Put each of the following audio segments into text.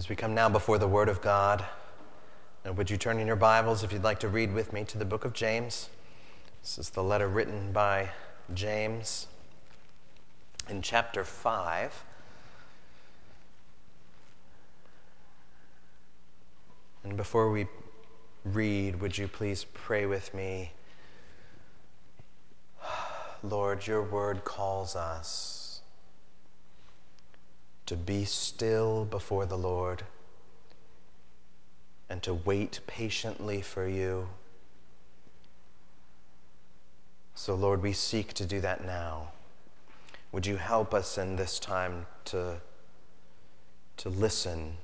As we come now before the Word of God, now would you turn in your Bibles if you'd like to read with me to the book of James? This is the letter written by James in chapter 5. And before we read, would you please pray with me? Lord, your word calls us to be still before the Lord and to wait patiently for you. So, Lord, we seek to do that now. Would you help us in this time to, to listen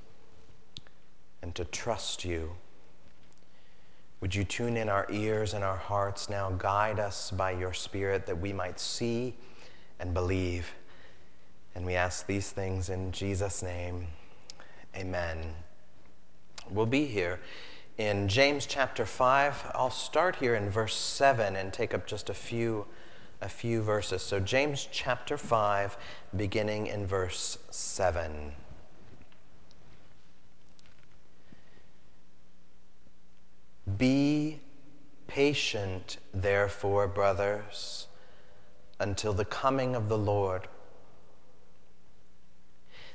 and to trust you? Would you tune in our ears and our hearts now? Guide us by your Spirit that we might see and believe and we ask these things in Jesus' name. Amen. We'll be here in James chapter 5. I'll start here in verse 7 and take up just a few a few verses. So James chapter 5 beginning in verse 7. Be patient, therefore, brothers, until the coming of the Lord.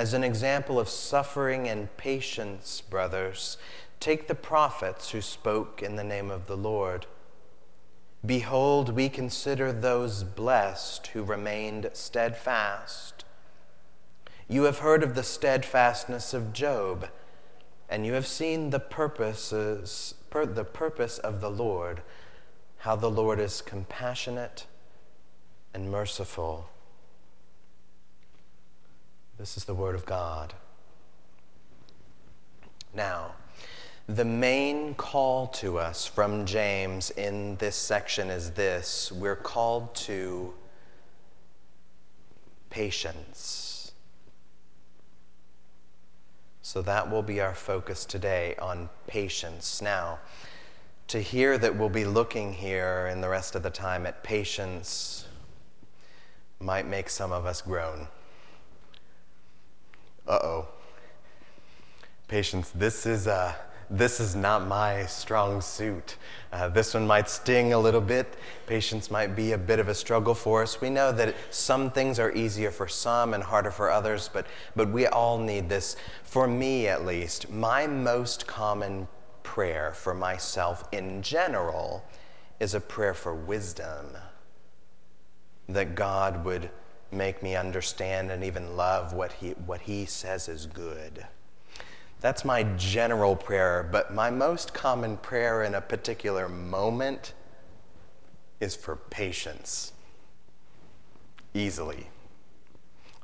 As an example of suffering and patience, brothers, take the prophets who spoke in the name of the Lord. Behold, we consider those blessed who remained steadfast. You have heard of the steadfastness of Job, and you have seen the purposes, per, the purpose of the Lord, how the Lord is compassionate and merciful this is the Word of God. Now, the main call to us from James in this section is this we're called to patience. So that will be our focus today on patience. Now, to hear that we'll be looking here in the rest of the time at patience might make some of us groan uh oh. Patience, this is, uh, this is not my strong suit. Uh, this one might sting a little bit. Patience might be a bit of a struggle for us. We know that some things are easier for some and harder for others, but, but we all need this. For me, at least, my most common prayer for myself in general is a prayer for wisdom. That God would make me understand and even love what he, what he says is good. That's my general prayer, but my most common prayer in a particular moment is for patience. Easily.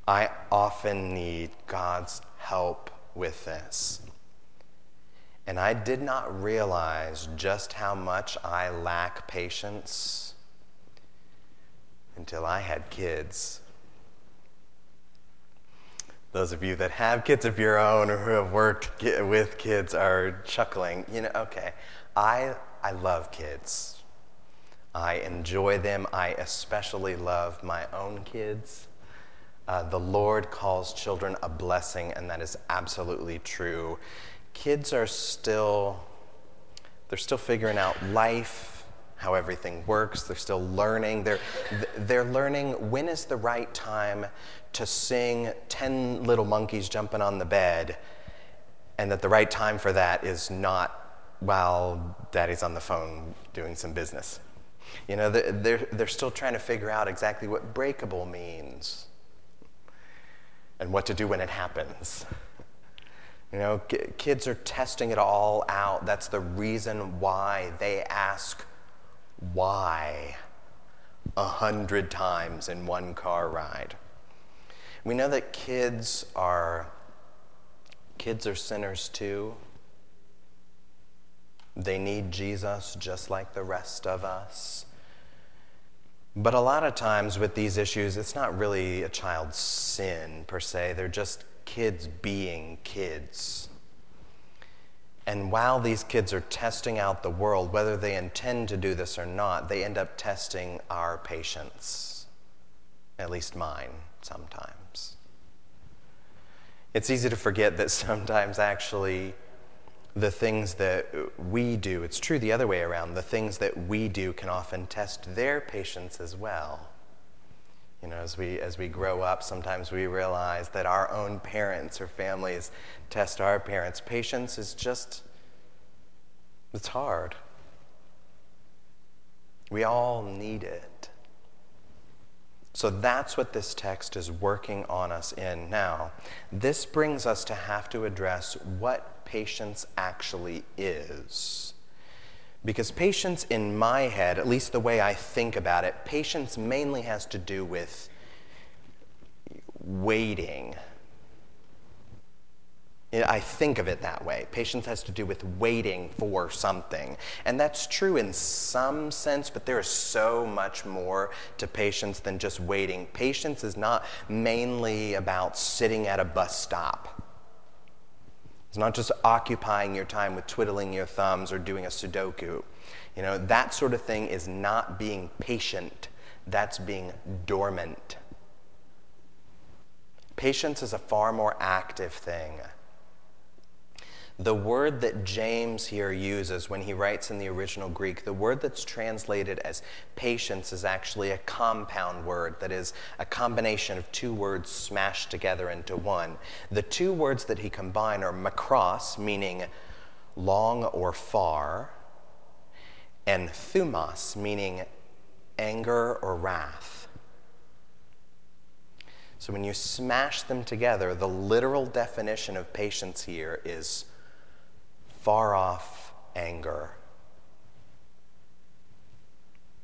I often need God's help with this. And I did not realize just how much I lack patience until I had kids. Those of you that have kids of your own or who have worked with kids are chuckling. You know, okay, I, I love kids. I enjoy them. I especially love my own kids. Uh, the Lord calls children a blessing, and that is absolutely true. Kids are still, they're still figuring out life, how everything works. They're still learning. They're, they're learning when is the right time to sing 10 little monkeys jumping on the bed, and that the right time for that is not while daddy's on the phone doing some business. You know, they're, they're still trying to figure out exactly what breakable means and what to do when it happens. You know, kids are testing it all out. That's the reason why they ask why a hundred times in one car ride. We know that kids are kids are sinners too. They need Jesus just like the rest of us. But a lot of times with these issues, it's not really a child's sin per se, they're just kids being kids. And while these kids are testing out the world, whether they intend to do this or not, they end up testing our patience, at least mine sometimes. It's easy to forget that sometimes actually the things that we do, it's true the other way around, the things that we do can often test their patience as well. You know, as we, as we grow up, sometimes we realize that our own parents or families test our parents. Patience is just, it's hard. We all need it. So that's what this text is working on us in now. This brings us to have to address what patience actually is. Because patience, in my head, at least the way I think about it, patience mainly has to do with waiting. I think of it that way. Patience has to do with waiting for something. And that's true in some sense, but there is so much more to patience than just waiting. Patience is not mainly about sitting at a bus stop. It's not just occupying your time with twiddling your thumbs or doing a Sudoku. You know, that sort of thing is not being patient, that's being dormant. Patience is a far more active thing. The word that James here uses when he writes in the original Greek, the word that's translated as patience is actually a compound word, that is, a combination of two words smashed together into one. The two words that he combined are makros, meaning long or far, and thumos, meaning anger or wrath. So when you smash them together, the literal definition of patience here is far off anger.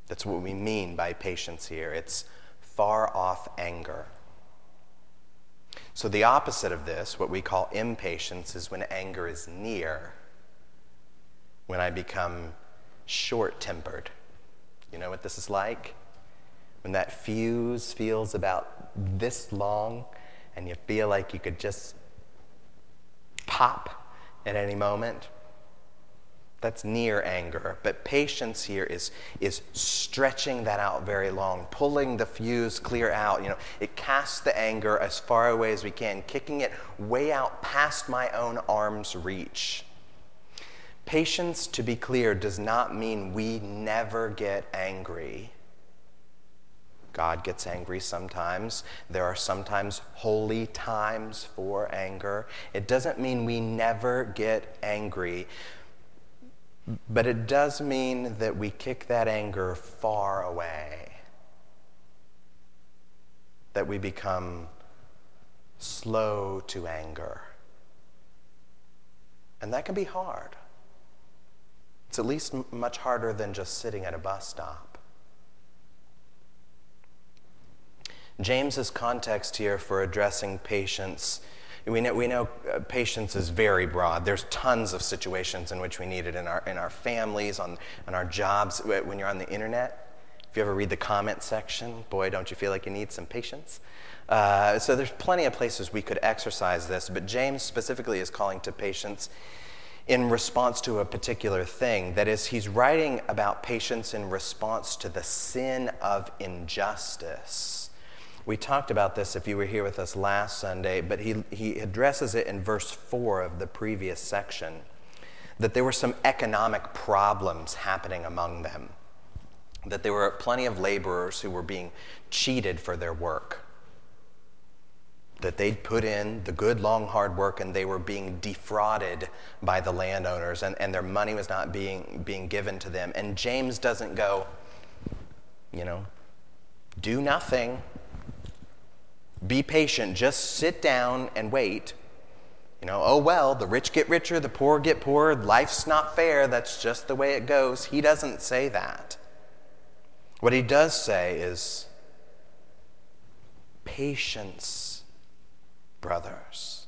That's what we mean by patience here. It's far off anger. So, the opposite of this, what we call impatience, is when anger is near, when I become short tempered. You know what this is like? When that fuse feels about this long and you feel like you could just pop at any moment. That's near anger. But patience here is, is stretching that out very long, pulling the fuse clear out. You know, it casts the anger as far away as we can, kicking it way out past my own arm's reach. Patience, to be clear, does not mean we never get angry. God gets angry sometimes. There are sometimes holy times for anger. It doesn't mean we never get angry, but it does mean that we kick that anger far away, that we become slow to anger. And that can be hard. It's at least much harder than just sitting at a bus stop. James's context here for addressing patience we know, we know uh, patience is very broad. There's tons of situations in which we need it in our, in our families, on, on our jobs, when you're on the internet. If you ever read the comment section, boy, don't you feel like you need some patience? Uh, so there's plenty of places we could exercise this, but James specifically is calling to patience in response to a particular thing. That is, he's writing about patience in response to the sin of injustice. We talked about this if you were here with us last Sunday, but he, he addresses it in verse 4 of the previous section that there were some economic problems happening among them, that there were plenty of laborers who were being cheated for their work, that they'd put in the good, long, hard work and they were being defrauded by the landowners and, and their money was not being, being given to them. And James doesn't go, you know, do nothing be patient. Just sit down and wait. You know, oh well, the rich get richer, the poor get poorer. Life's not fair. That's just the way it goes. He doesn't say that. What he does say is patience, brothers.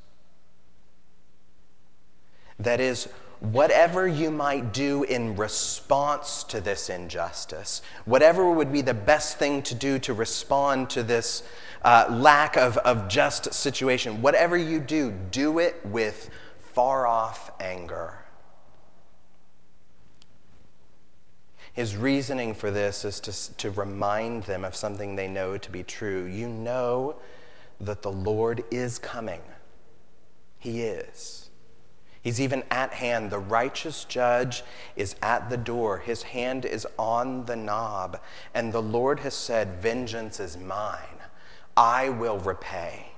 That is, whatever you might do in response to this injustice, whatever would be the best thing to do to respond to this uh, lack of, of just situation, whatever you do, do it with far off anger. His reasoning for this is to, to remind them of something they know to be true. You know that the Lord is coming, He is. He's even at hand. The righteous judge is at the door. His hand is on the knob. And the Lord has said, Vengeance is mine. I will repay.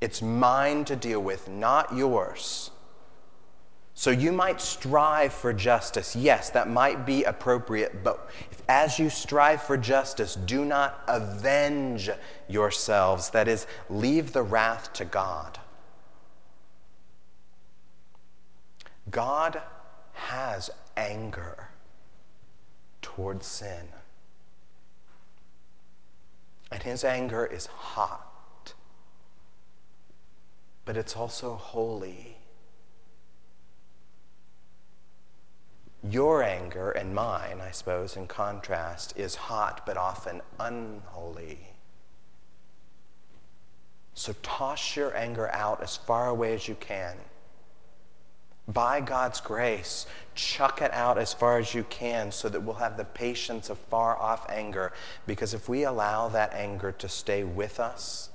It's mine to deal with, not yours. So you might strive for justice. Yes, that might be appropriate, but if, as you strive for justice, do not avenge yourselves. That is, leave the wrath to God. God has anger towards sin. And his anger is hot, but it's also holy. Your anger and mine, I suppose, in contrast, is hot but often unholy. So toss your anger out as far away as you can by God's grace, chuck it out as far as you can so that we'll have the patience of far off anger. Because if we allow that anger to stay with us,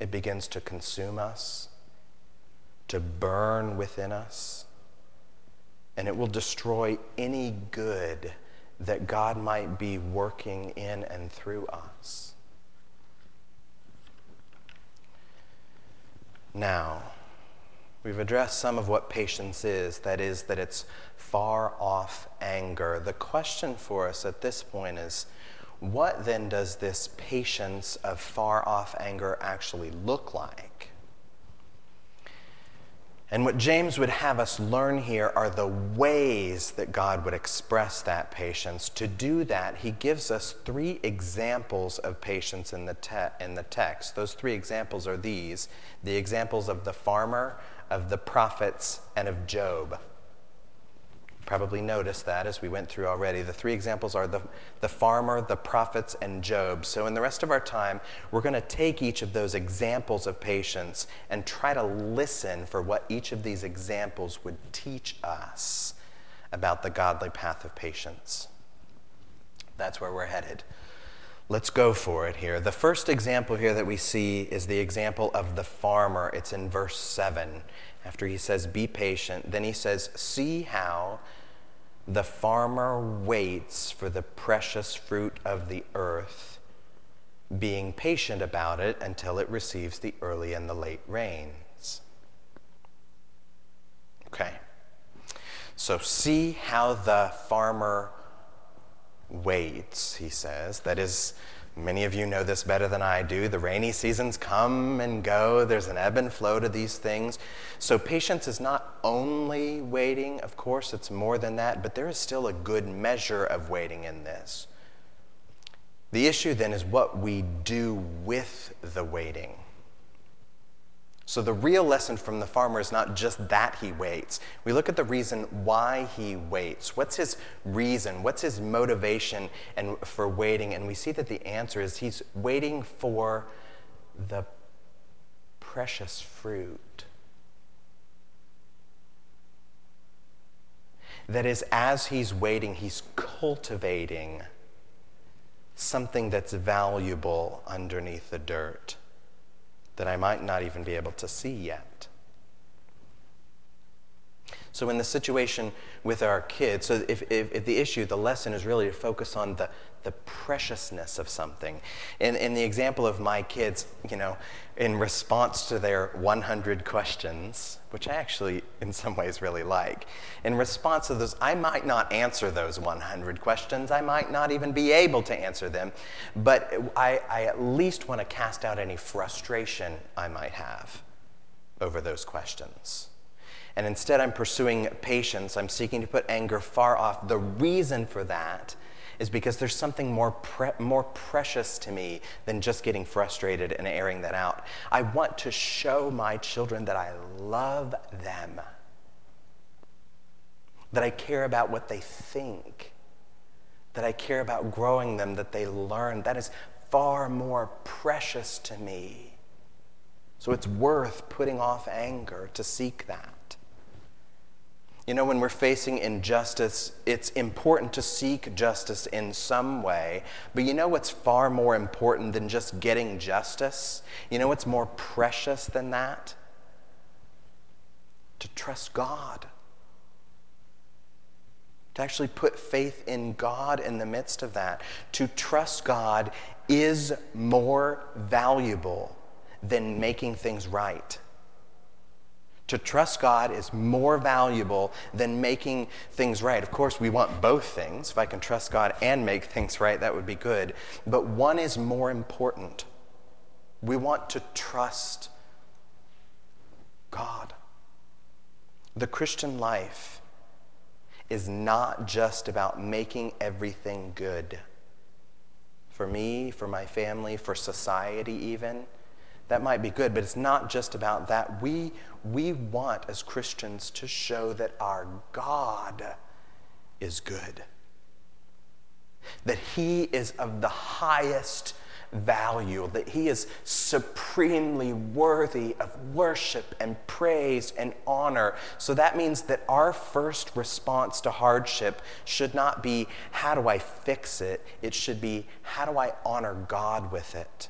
it begins to consume us, to burn within us, and it will destroy any good that God might be working in and through us. Now, We've addressed some of what patience is that is, that it's far off anger. The question for us at this point is what then does this patience of far off anger actually look like? And what James would have us learn here are the ways that God would express that patience. To do that, he gives us three examples of patience in the, te- in the text. Those three examples are these the examples of the farmer, of the prophets, and of Job. Probably noticed that as we went through already. The three examples are the, the farmer, the prophets, and Job. So, in the rest of our time, we're going to take each of those examples of patience and try to listen for what each of these examples would teach us about the godly path of patience. That's where we're headed. Let's go for it here. The first example here that we see is the example of the farmer. It's in verse 7. After he says, Be patient, then he says, See how the farmer waits for the precious fruit of the earth, being patient about it until it receives the early and the late rains. Okay. So, see how the farmer waits, he says. That is, many of you know this better than I do. The rainy seasons come and go, there's an ebb and flow to these things. So, patience is not only waiting, of course, it's more than that, but there is still a good measure of waiting in this. The issue then is what we do with the waiting. So, the real lesson from the farmer is not just that he waits. We look at the reason why he waits. What's his reason? What's his motivation and for waiting? And we see that the answer is he's waiting for the precious fruit. That is, as he's waiting, he's cultivating something that's valuable underneath the dirt that I might not even be able to see yet. So, in the situation with our kids, so if, if, if, the issue, the lesson is really to focus on the, the preciousness of something. In, in the example of my kids, you know, in response to their 100 questions, which I actually, in some ways, really like, in response to those, I might not answer those 100 questions. I might not even be able to answer them, but I, I at least want to cast out any frustration I might have over those questions. And instead, I'm pursuing patience. I'm seeking to put anger far off. The reason for that is because there's something more, pre- more precious to me than just getting frustrated and airing that out. I want to show my children that I love them, that I care about what they think, that I care about growing them, that they learn. That is far more precious to me. So it's worth putting off anger to seek that. You know, when we're facing injustice, it's important to seek justice in some way. But you know what's far more important than just getting justice? You know what's more precious than that? To trust God. To actually put faith in God in the midst of that. To trust God is more valuable than making things right. To trust God is more valuable than making things right. Of course, we want both things. If I can trust God and make things right, that would be good. But one is more important. We want to trust God. The Christian life is not just about making everything good. For me, for my family, for society, even that might be good, but it's not just about that. We, we want, as Christians, to show that our God is good, that He is of the highest value, that He is supremely worthy of worship and praise and honor. So that means that our first response to hardship should not be, how do I fix it? It should be, how do I honor God with it?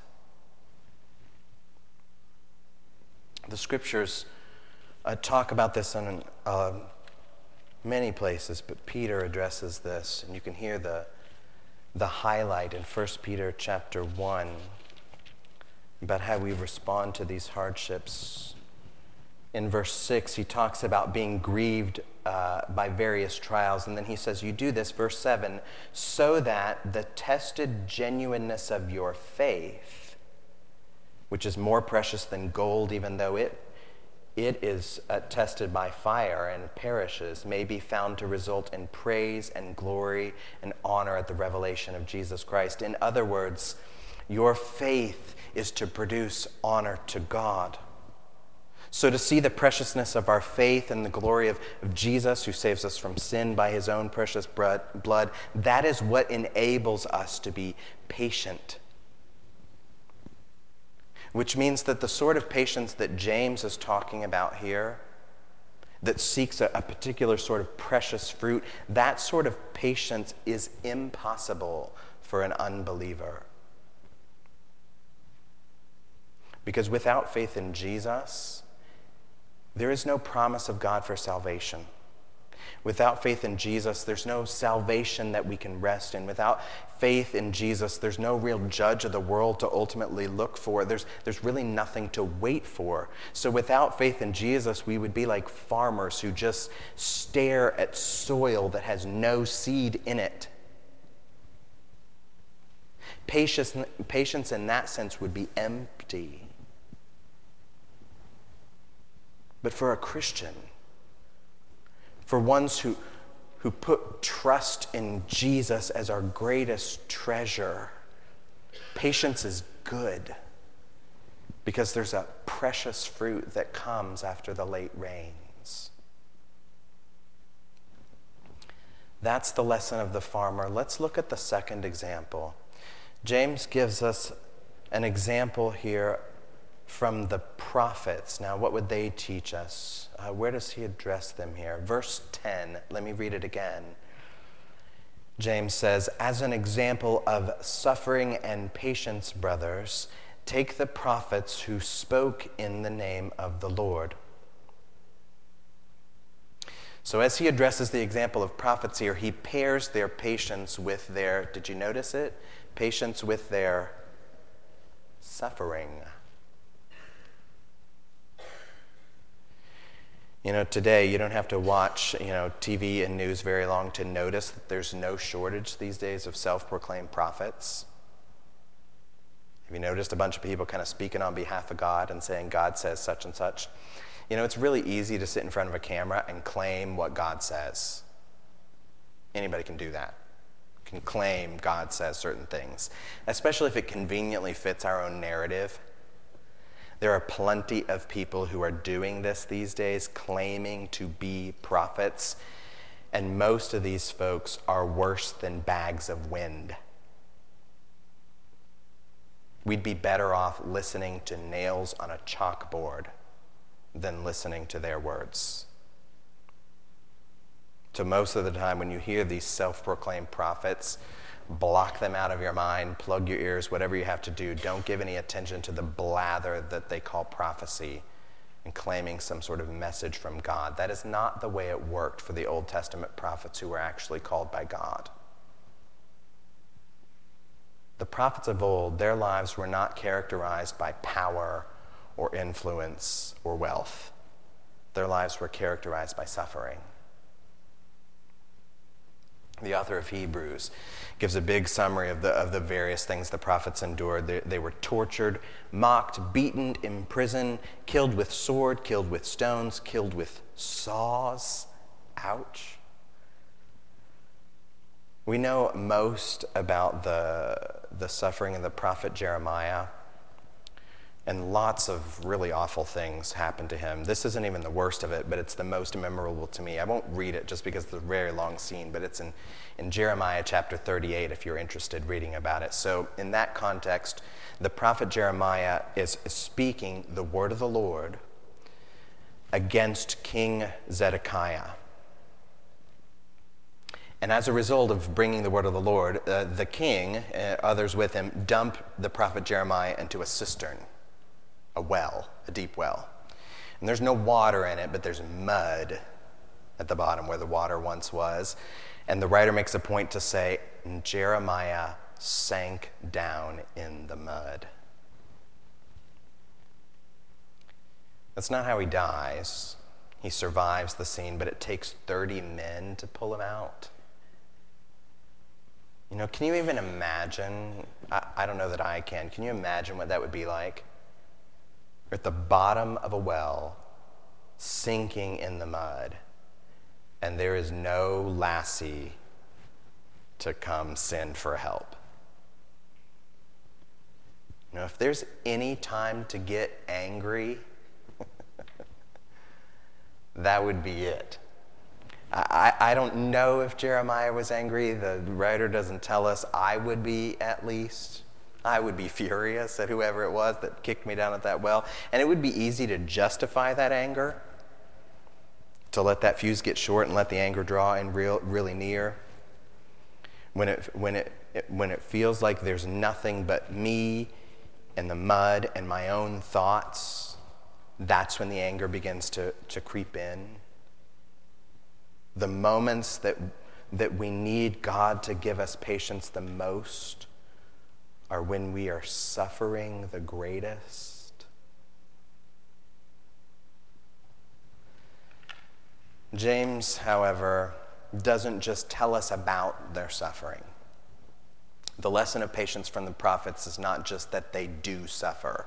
The scriptures uh, talk about this in uh, many places, but Peter addresses this, and you can hear the, the highlight in 1 Peter chapter 1 about how we respond to these hardships. In verse 6, he talks about being grieved uh, by various trials, and then he says, You do this, verse 7, so that the tested genuineness of your faith which is more precious than gold, even though it, it is uh, tested by fire and perishes, may be found to result in praise and glory and honor at the revelation of Jesus Christ. In other words, your faith is to produce honor to God. So, to see the preciousness of our faith and the glory of, of Jesus, who saves us from sin by his own precious blood, that is what enables us to be patient which means that the sort of patience that James is talking about here, that seeks a, a, particular sort of precious fruit, that sort of patience is impossible for an unbeliever. Because without faith in Jesus, there is no promise of God for salvation. Without faith in Jesus, there's no salvation that we can rest in. Without faith in Jesus, there's no real judge of the world to ultimately look for. There's, there's really nothing to wait for. So without faith in Jesus, we would be like farmers who just stare at soil that has no seed in it. Patience, patience in that sense would be empty. But for a Christian, for ones who, who put trust in Jesus as our greatest treasure. Patience is good because there's a precious fruit that comes after the late rains. That's the lesson of the farmer. Let's look at the second example. James gives us an example here from the prophets. Now, what would they teach us? Uh, where does he address them here? Verse 10, let me read it again. James says, As an example of suffering and patience, brothers, take the prophets who spoke in the name of the Lord. So, as he addresses the example of prophets here, he pairs their patience with their, did you notice it? Patience with their suffering. You know, today you don't have to watch, you know, TV and news very long to notice that there's no shortage these days of self-proclaimed prophets. Have you noticed a bunch of people kind of speaking on behalf of God and saying God says such and such? You know, it's really easy to sit in front of a camera and claim what God says. Anybody can do that. can claim God says certain things, especially if it conveniently fits our own narrative. There are plenty of people who are doing this these days, claiming to be prophets, and most of these folks are worse than bags of wind. We'd be better off listening to nails on a chalkboard than listening to their words. So, most of the time, when you hear these self proclaimed prophets, block them out of your mind, plug your ears, whatever you have to do. Don't give any attention to the blather that they call prophecy and claiming some sort of message from God. That is not the way it worked for the Old Testament prophets who were actually called by God. The prophets of old, their lives were not characterized by power or influence or wealth. Their lives were characterized by suffering the author of Hebrews gives a big summary of the, of the various things the prophets endured. They, they, were tortured, mocked, beaten, imprisoned, killed with sword, killed with stones, killed with saws. Ouch. We know most about the, the suffering of the prophet Jeremiah and lots of really awful things happened to him. This isn't even the worst of it, but it's the most memorable to me. I won't read it just because it's a very long scene, but it's in, in Jeremiah chapter 38 if you're interested reading about it. So, in that context, the prophet Jeremiah is, speaking the word of the Lord against King Zedekiah. And as a result of bringing the word of the Lord, uh, the king, uh, others with him, dump the prophet Jeremiah into a cistern a well, a deep well. And there's no water in it, but there's mud at the bottom where the water once was. And the writer makes a point to say, Jeremiah sank down in the mud. That's not how he dies. He survives the scene, but it takes 30 men to pull him out. You know, can you even imagine? I, I, don't know that I can. Can you imagine what that would be like? At the bottom of a well, sinking in the mud, and there is no lassie to come send for help. Know, if there's any time to get angry, that would be it. I, I don't know if Jeremiah was angry. The writer doesn't tell us. I would be at least. I would be furious at whoever it was that kicked me down at that well. And it would be easy to justify that anger, to let that fuse get short and let the anger draw in real, really near. When it, when, it, when it feels like there's nothing but me and the mud and my own thoughts, that's when the anger begins to, to creep in. The moments that, that we need God to give us patience the most are when we are suffering the greatest. James, however, doesn't just tell us about their suffering. The lesson of patience from the prophets is not just that they do suffer,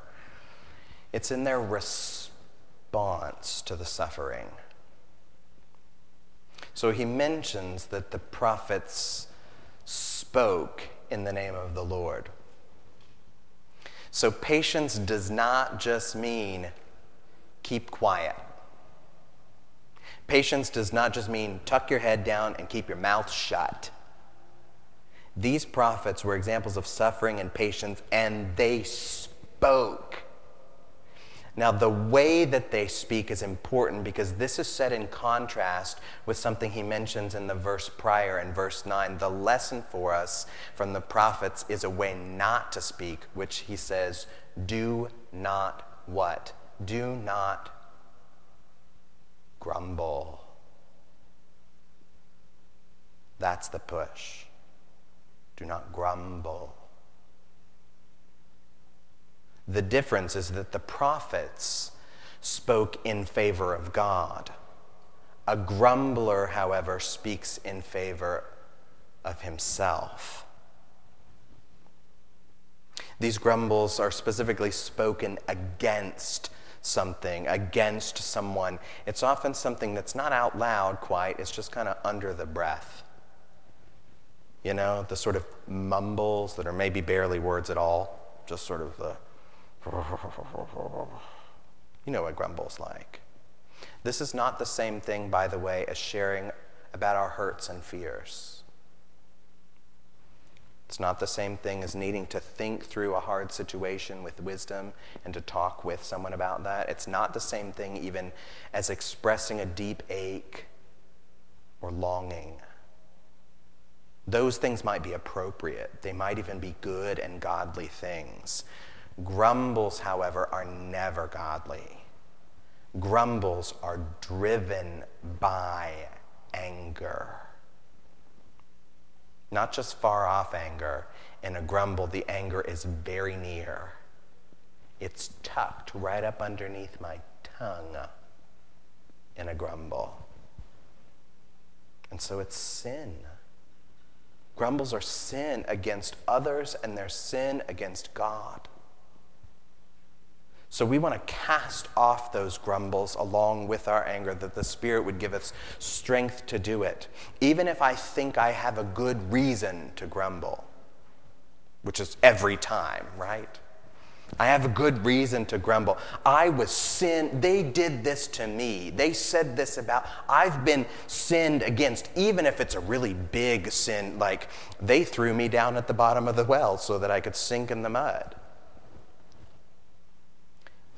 it's in their response to the suffering. So he mentions that the prophets spoke in the name of the Lord. So, patience does not just mean keep quiet. Patience does not just mean tuck your head down and keep your mouth shut. These prophets were examples of suffering and patience, and they spoke. Now, the way that they speak is important because this is set in contrast with something he mentions in the verse prior, in verse 9. The lesson for us from the prophets is a way not to speak, which he says, do not what? Do not grumble. That's the push. Do not grumble. The difference is that the prophets spoke in favor of God. A grumbler, however, speaks in favor of himself. These grumbles are specifically spoken against something, against someone. It's often something that's not out loud quite, it's just kind of under the breath. You know, the sort of mumbles that are maybe barely words at all, just sort of the. You know what grumble's like. This is not the same thing, by the way, as sharing about our hurts and fears. It's not the same thing as needing to think through a hard situation with wisdom and to talk with someone about that. It's not the same thing, even, as expressing a deep ache or longing. Those things might be appropriate, they might even be good and godly things. Grumbles, however, are never godly. Grumbles are driven by anger. Not just far off anger. In a grumble, the anger is very near. It's tucked right up underneath my tongue in a grumble. And so it's sin. Grumbles are sin against others and their sin against God. So we want to cast off those grumbles along with our anger, that the Spirit would give us strength to do it. Even if I think I have a good reason to grumble, which is every time, right? I have a good reason to grumble. I was sin. They did this to me. They said this about. I've been sinned against, even if it's a really big sin, like they threw me down at the bottom of the well so that I could sink in the mud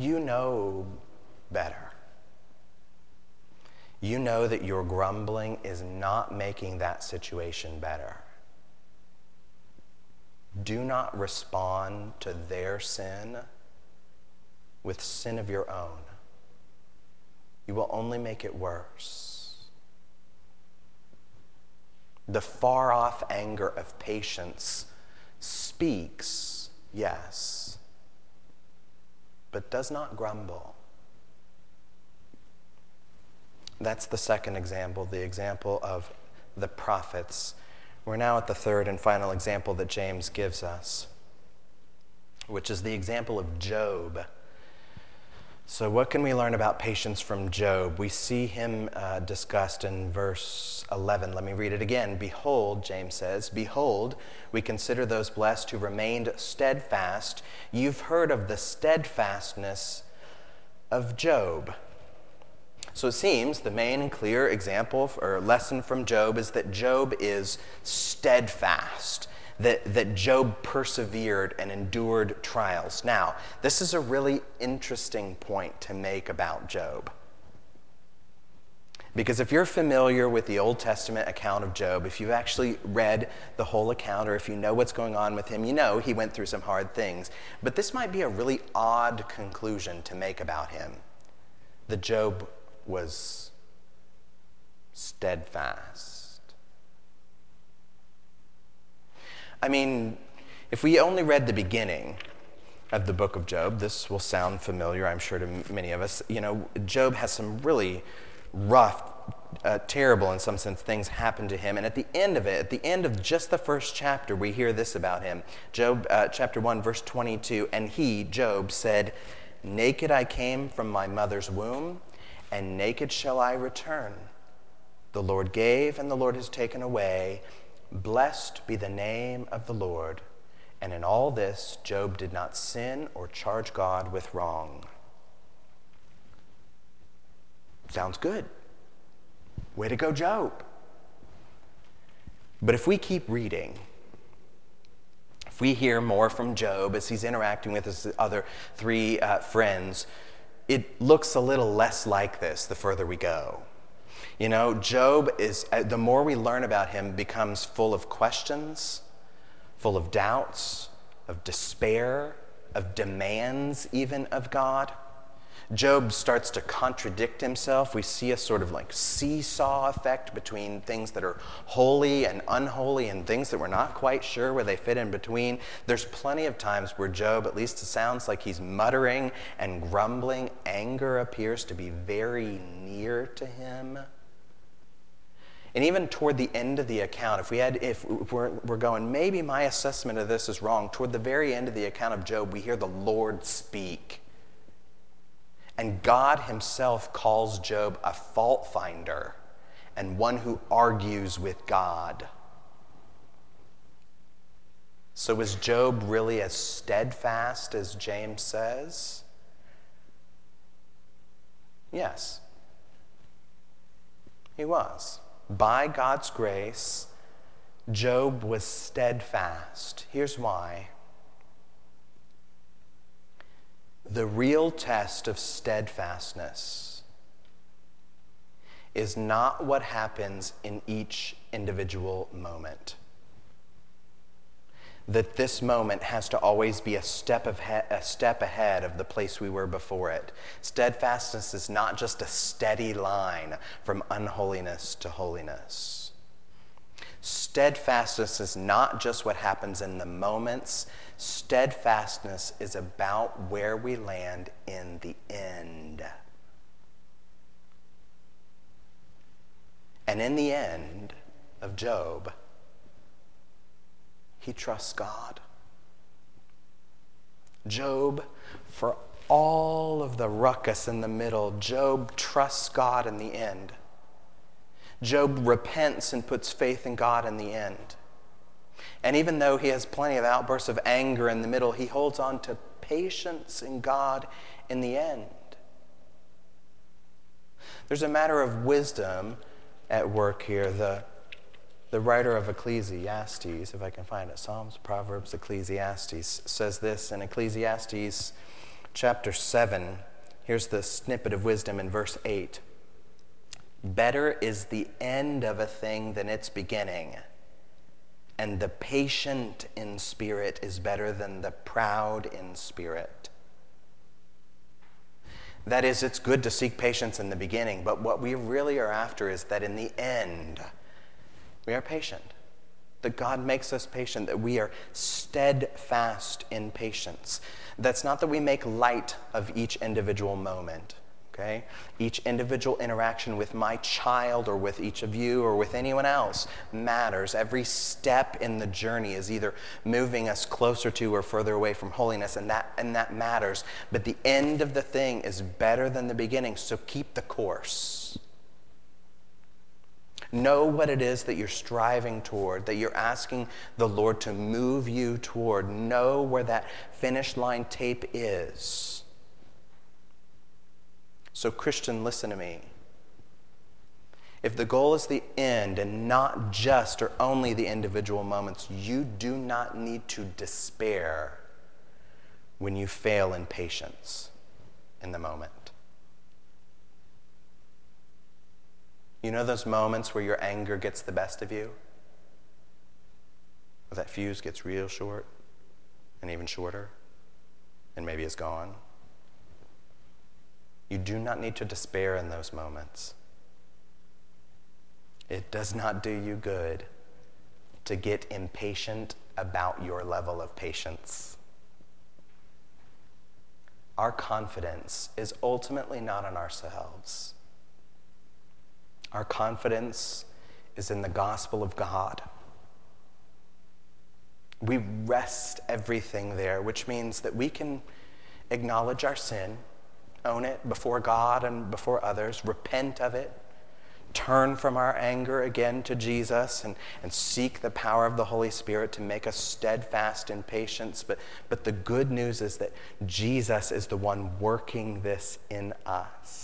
you know better. You know that your grumbling is not making that situation better. Do not respond to their sin with sin of your own. You will only make it worse. The far off anger of patience speaks, yes but does not grumble. That's the second example, the example of the prophets. We're now at the third and final example that James gives us, which is the example of Job. So, what can we learn about patience from Job? We see him uh, discussed in verse 11. Let me read it again. Behold, James says, Behold, we consider those blessed who remained steadfast. You've heard of the steadfastness of Job. So it seems the main and clear example or lesson from Job is that Job is steadfast that, that Job persevered and endured trials. Now, this is a really interesting point to make about Job. Because if you're familiar with the Old Testament account of Job, if you've actually read the whole account, or if you know what's going on with him, you know he went through some hard things. But this might be a really odd conclusion to make about him that Job was steadfast. I mean, if we only read the beginning of the book of Job, this will sound familiar, I'm sure, to many of us. You know, Job has some really rough, uh, terrible, in some sense, things happen to him. And at the end of it, at the end of just the first chapter, we hear this about him. Job, uh, chapter 1, verse 22 And he, Job, said, Naked I came from my mother's womb, and naked shall I return. The Lord gave, and the Lord has taken away. Blessed be the name of the Lord. And in all this, Job did not sin or charge God with wrong. Sounds good. Way to go, Job. But if we keep reading, if we hear more from Job as he's interacting with his other three uh, friends, it looks a little less like this the further we go. You know, Job is, uh, the more we learn about him, becomes full of questions, full of doubts, of despair, of demands even of God. Job starts to contradict himself. We see a sort of like seesaw effect between things that are holy and unholy and things that we're not quite sure where they fit in between. There's plenty of times where Job, at least it sounds like he's muttering and grumbling. Anger appears to be very near to him. And even toward the end of the account, if we had, if we're, we're going, maybe my assessment of this is wrong, toward the very end of the account of Job, we hear the Lord speak. And God Himself calls Job a fault finder and one who argues with God. So, is Job really as steadfast as James says? Yes, he was. By God's grace, Job was steadfast. Here's why. The real test of steadfastness is not what happens in each individual moment that this moment has to always be a step, of he- a step ahead of the place we were before it. Steadfastness is not just a steady line from unholiness to holiness. Steadfastness is not just what happens in the moments. Steadfastness is about where we land in the end. And in the end of Job, he trusts God. Job, for all of the ruckus in the middle, Job trusts God in the end. Job repents and puts faith in God in the end. And even though he has plenty of outbursts of anger in the middle, he holds on to patience in God in the end. There's a matter of wisdom at work here. The the writer of Ecclesiastes, if I can find it, Psalms, Proverbs, Ecclesiastes, says this in Ecclesiastes chapter 7. Here's the snippet of wisdom in verse 8 Better is the end of a thing than its beginning, and the patient in spirit is better than the proud in spirit. That is, it's good to seek patience in the beginning, but what we really are after is that in the end, we are patient. That God makes us patient, that we are steadfast in patience. That's not that we make light of each individual moment, okay? Each individual interaction with my child or with each of you or with anyone else matters. Every step in the journey is either moving us closer to or further away from holiness, and that, and that matters. But the end of the thing is better than the beginning, so keep the course. Know what it is that you're striving toward, that you're asking the Lord to move you toward. Know where that finish line tape is. So, Christian, listen to me. If the goal is the end and not just or only the individual moments, you do not need to despair when you fail in patience in the moment. You know those moments where your anger gets the best of you? Where that fuse gets real short and even shorter and maybe is gone? You do not need to despair in those moments. It does not do you good to get impatient about your level of patience. Our confidence is ultimately not in ourselves. Our confidence is in the gospel of God. We rest everything there, which means that we can acknowledge our sin, own it before God and before others, repent of it, turn from our anger again to Jesus, and, and seek the power of the Holy Spirit to make us steadfast in patience. But, but the good news is that Jesus is the one working this in us.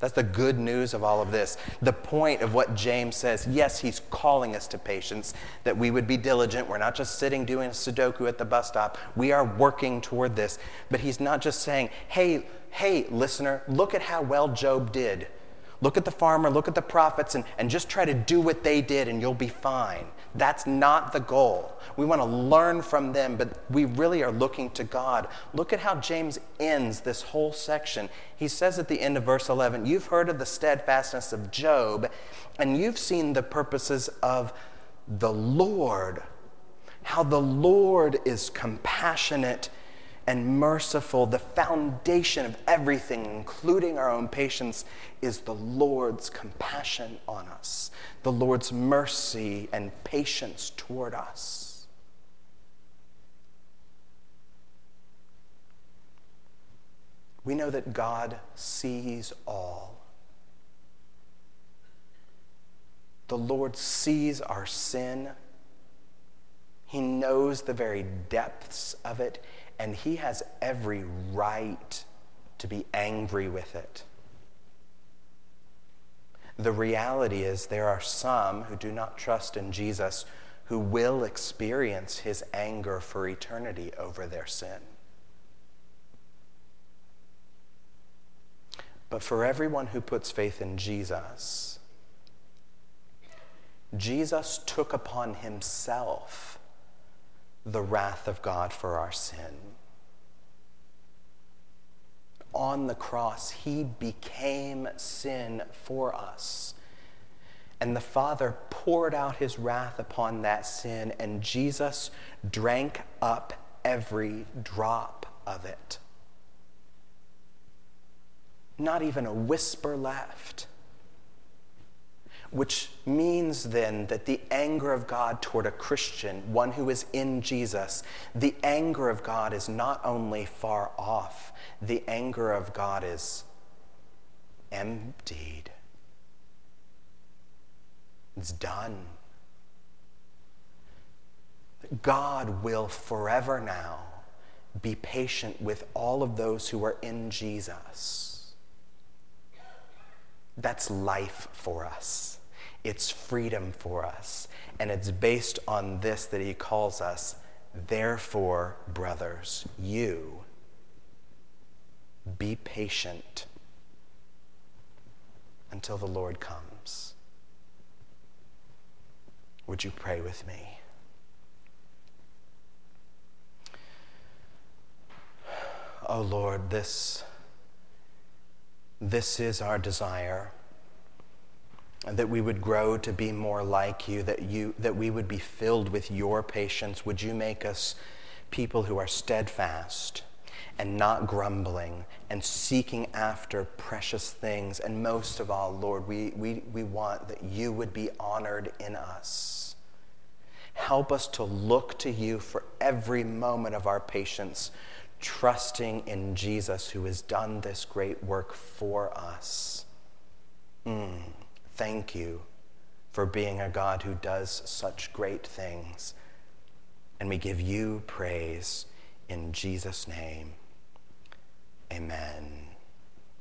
That's the good news of all of this. The point of what James says yes, he's calling us to patience, that we would be diligent. We're not just sitting doing a Sudoku at the bus stop. We are working toward this. But he's not just saying, hey, hey, listener, look at how well Job did. Look at the farmer, look at the prophets, and, and just try to do what they did, and you'll be fine. That's not the goal. We want to learn from them, but we really are looking to God. Look at how James ends this whole section. He says at the end of verse 11, You've heard of the steadfastness of Job, and you've seen the purposes of the Lord, how the Lord is compassionate and merciful. The foundation of everything, including our own patience, is the Lord's compassion on us, the Lord's mercy and patience toward us. We know that God sees all. The Lord sees our sin He knows the very depths of it, and he has every right to be angry with it. The reality is, there are some who do not trust in Jesus who will experience his anger for eternity over their sin. But for everyone who puts faith in Jesus, Jesus took upon himself the wrath of God for our sin. On the cross, he became sin for us. And the Father poured out his wrath upon that sin, and Jesus drank up every drop of it. Not even a whisper left which means then that the anger of God toward a Christian, one who is in Jesus, the anger of God is not only far off, the anger of God is emptied. It's done. God will forever now be patient with all of those who are in Jesus. That's life for us. It's freedom for us. And it's based on this that he calls us, therefore, brothers, you be patient until the Lord comes. Would you pray with me? Oh Lord, this, this is our desire that we would grow to be more like you, that, you, that we would be filled with your patience. Would you make us people who are steadfast and not grumbling and seeking after precious things? And most of all, Lord, we, we, we want that you would be honored in us. Help us to look to you for every moment of our patience, trusting in Jesus who has done this great work for us. Mm. Thank you for being a God who does such great things. And we give you praise in Jesus' name. Amen.